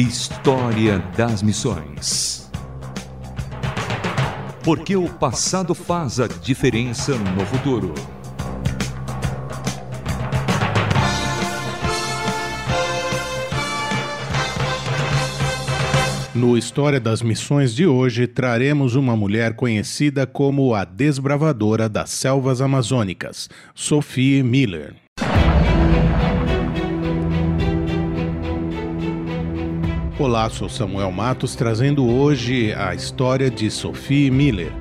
História das Missões. Porque o passado faz a diferença no futuro. No História das Missões de hoje, traremos uma mulher conhecida como a desbravadora das selvas amazônicas, Sophie Miller. Olá, sou Samuel Matos trazendo hoje a história de Sophie Miller.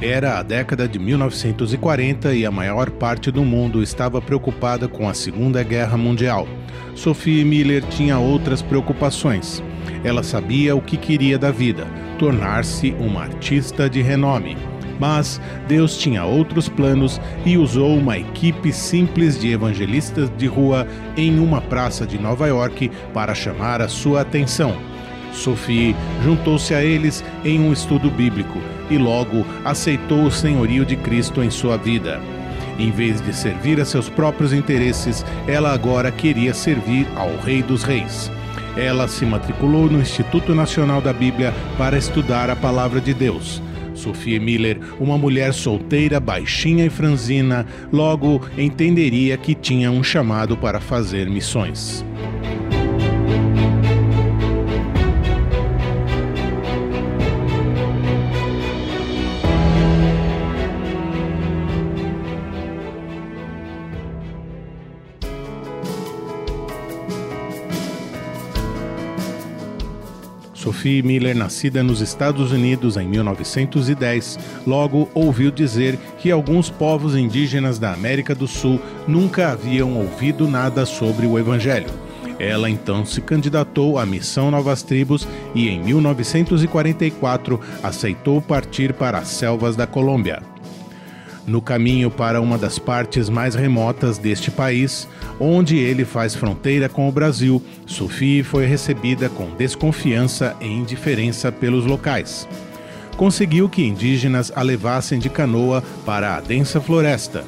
Era a década de 1940 e a maior parte do mundo estava preocupada com a Segunda Guerra Mundial. Sophie Miller tinha outras preocupações. Ela sabia o que queria da vida: tornar-se uma artista de renome. Mas Deus tinha outros planos e usou uma equipe simples de evangelistas de rua em uma praça de Nova York para chamar a sua atenção. Sophie juntou-se a eles em um estudo bíblico e logo aceitou o senhorio de Cristo em sua vida. Em vez de servir a seus próprios interesses, ela agora queria servir ao Rei dos Reis. Ela se matriculou no Instituto Nacional da Bíblia para estudar a palavra de Deus. Sophie Miller, uma mulher solteira, baixinha e franzina, logo entenderia que tinha um chamado para fazer missões. Sophie Miller, nascida nos Estados Unidos em 1910, logo ouviu dizer que alguns povos indígenas da América do Sul nunca haviam ouvido nada sobre o Evangelho. Ela então se candidatou à Missão Novas Tribos e, em 1944, aceitou partir para as selvas da Colômbia. No caminho para uma das partes mais remotas deste país, onde ele faz fronteira com o Brasil, Sophie foi recebida com desconfiança e indiferença pelos locais. Conseguiu que indígenas a levassem de canoa para a densa floresta.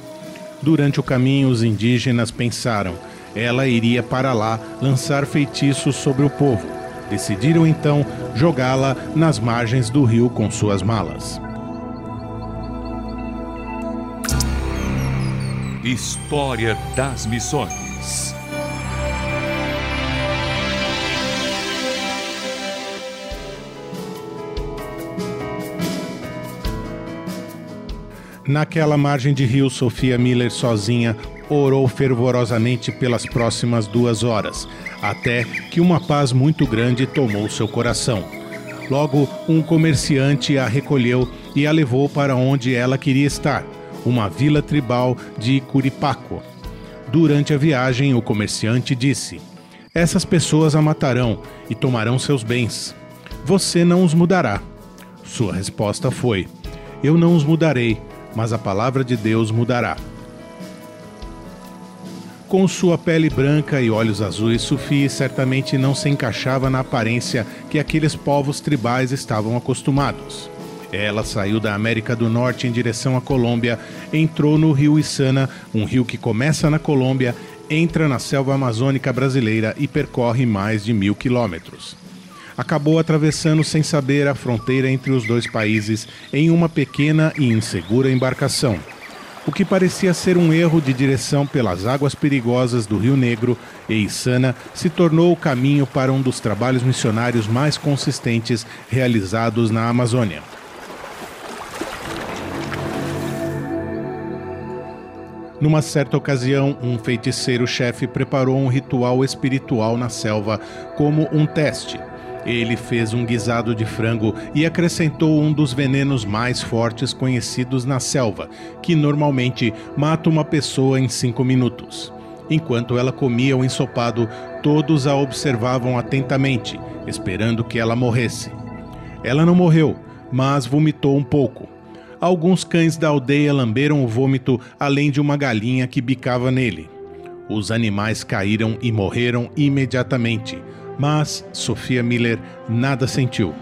Durante o caminho, os indígenas pensaram: ela iria para lá lançar feitiços sobre o povo. Decidiram então jogá-la nas margens do rio com suas malas. História das Missões. Naquela margem de rio, Sofia Miller sozinha orou fervorosamente pelas próximas duas horas, até que uma paz muito grande tomou seu coração. Logo, um comerciante a recolheu e a levou para onde ela queria estar uma vila tribal de Curipaco. Durante a viagem, o comerciante disse: Essas pessoas a matarão e tomarão seus bens. Você não os mudará. Sua resposta foi: Eu não os mudarei, mas a palavra de Deus mudará. Com sua pele branca e olhos azuis, Sufi certamente não se encaixava na aparência que aqueles povos tribais estavam acostumados. Ela saiu da América do Norte em direção à Colômbia, entrou no rio Isana, um rio que começa na Colômbia, entra na selva amazônica brasileira e percorre mais de mil quilômetros. Acabou atravessando sem saber a fronteira entre os dois países em uma pequena e insegura embarcação. O que parecia ser um erro de direção pelas águas perigosas do Rio Negro e Içana se tornou o caminho para um dos trabalhos missionários mais consistentes realizados na Amazônia. Numa certa ocasião, um feiticeiro-chefe preparou um ritual espiritual na selva como um teste. Ele fez um guisado de frango e acrescentou um dos venenos mais fortes conhecidos na selva, que normalmente mata uma pessoa em cinco minutos. Enquanto ela comia o ensopado, todos a observavam atentamente, esperando que ela morresse. Ela não morreu, mas vomitou um pouco. Alguns cães da aldeia lamberam o vômito, além de uma galinha que bicava nele. Os animais caíram e morreram imediatamente, mas Sofia Miller nada sentiu.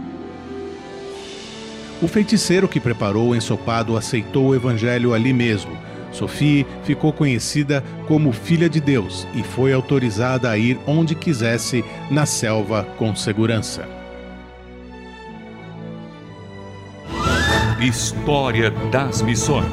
O feiticeiro que preparou o ensopado aceitou o evangelho ali mesmo. Sophie ficou conhecida como Filha de Deus e foi autorizada a ir onde quisesse na selva com segurança. História das Missões.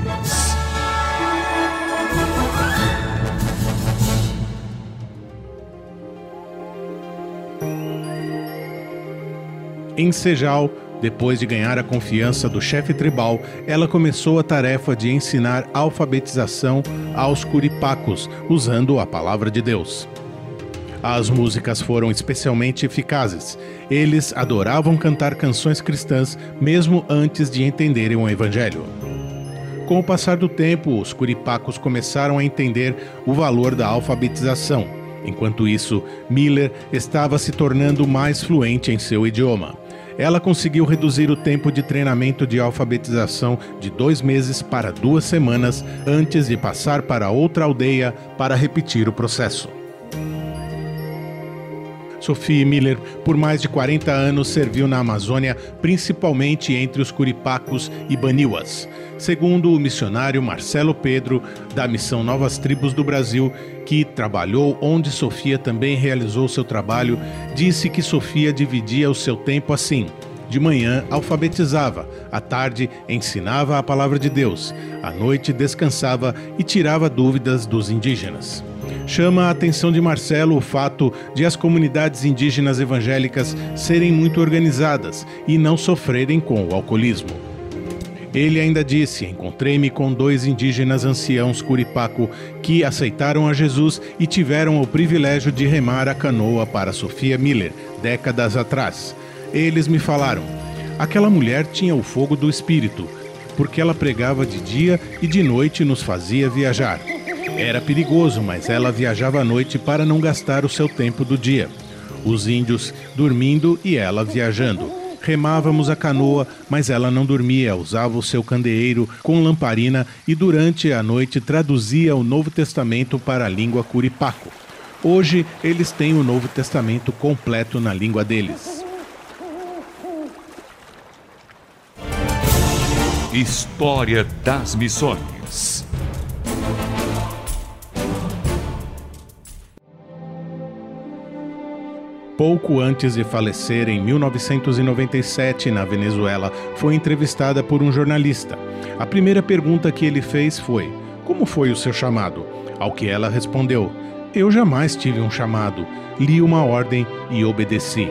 Em Sejal, depois de ganhar a confiança do chefe tribal, ela começou a tarefa de ensinar alfabetização aos curipacos, usando a palavra de Deus. As músicas foram especialmente eficazes. Eles adoravam cantar canções cristãs mesmo antes de entenderem o Evangelho. Com o passar do tempo, os curipacos começaram a entender o valor da alfabetização. Enquanto isso, Miller estava se tornando mais fluente em seu idioma ela conseguiu reduzir o tempo de treinamento de alfabetização de dois meses para duas semanas antes de passar para outra aldeia para repetir o processo. Sophie Miller, por mais de 40 anos, serviu na Amazônia, principalmente entre os Curipacos e Baniwas. Segundo o missionário Marcelo Pedro, da Missão Novas Tribos do Brasil, que trabalhou onde Sofia também realizou seu trabalho, disse que Sofia dividia o seu tempo assim. De manhã alfabetizava, à tarde ensinava a palavra de Deus, à noite descansava e tirava dúvidas dos indígenas. Chama a atenção de Marcelo o fato de as comunidades indígenas evangélicas serem muito organizadas e não sofrerem com o alcoolismo. Ele ainda disse: Encontrei-me com dois indígenas anciãos curipaco que aceitaram a Jesus e tiveram o privilégio de remar a canoa para Sofia Miller, décadas atrás. Eles me falaram: aquela mulher tinha o fogo do espírito, porque ela pregava de dia e de noite nos fazia viajar. Era perigoso, mas ela viajava à noite para não gastar o seu tempo do dia. Os índios dormindo e ela viajando. Remávamos a canoa, mas ela não dormia, usava o seu candeeiro com lamparina e durante a noite traduzia o Novo Testamento para a língua curipaco. Hoje eles têm o Novo Testamento completo na língua deles. História das Missões pouco antes de falecer em 1997 na Venezuela, foi entrevistada por um jornalista. A primeira pergunta que ele fez foi: Como foi o seu chamado? Ao que ela respondeu: Eu jamais tive um chamado. Li uma ordem e obedeci.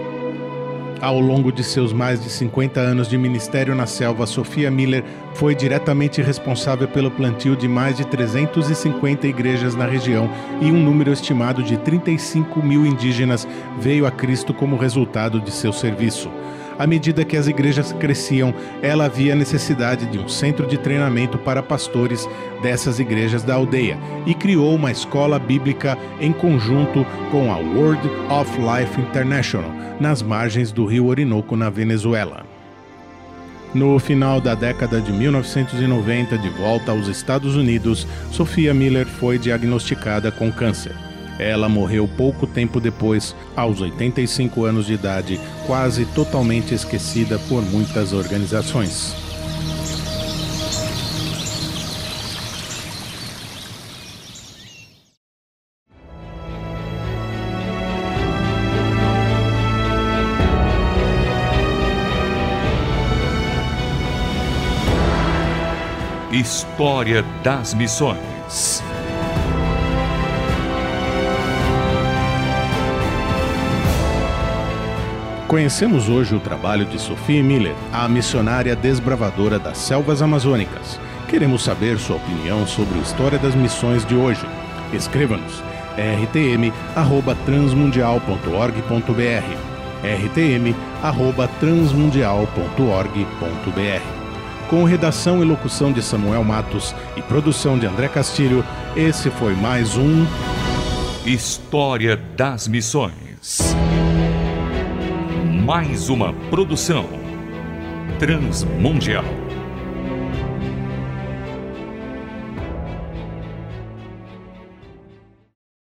Ao longo de seus mais de 50 anos de ministério na selva, Sofia Miller foi diretamente responsável pelo plantio de mais de 350 igrejas na região e um número estimado de 35 mil indígenas veio a Cristo como resultado de seu serviço. À medida que as igrejas cresciam, ela havia necessidade de um centro de treinamento para pastores dessas igrejas da aldeia e criou uma escola bíblica em conjunto com a Word of Life International, nas margens do rio Orinoco, na Venezuela. No final da década de 1990, de volta aos Estados Unidos, Sophia Miller foi diagnosticada com câncer. Ela morreu pouco tempo depois, aos 85 anos de idade, quase totalmente esquecida por muitas organizações. História das Missões Conhecemos hoje o trabalho de Sophie Miller, a missionária desbravadora das selvas amazônicas. Queremos saber sua opinião sobre a história das missões de hoje. Escreva-nos rtm@transmundial.org.br rtm@transmundial.org.br Com redação e locução de Samuel Matos e produção de André Castilho, esse foi mais um História das Missões mais uma produção transmundial.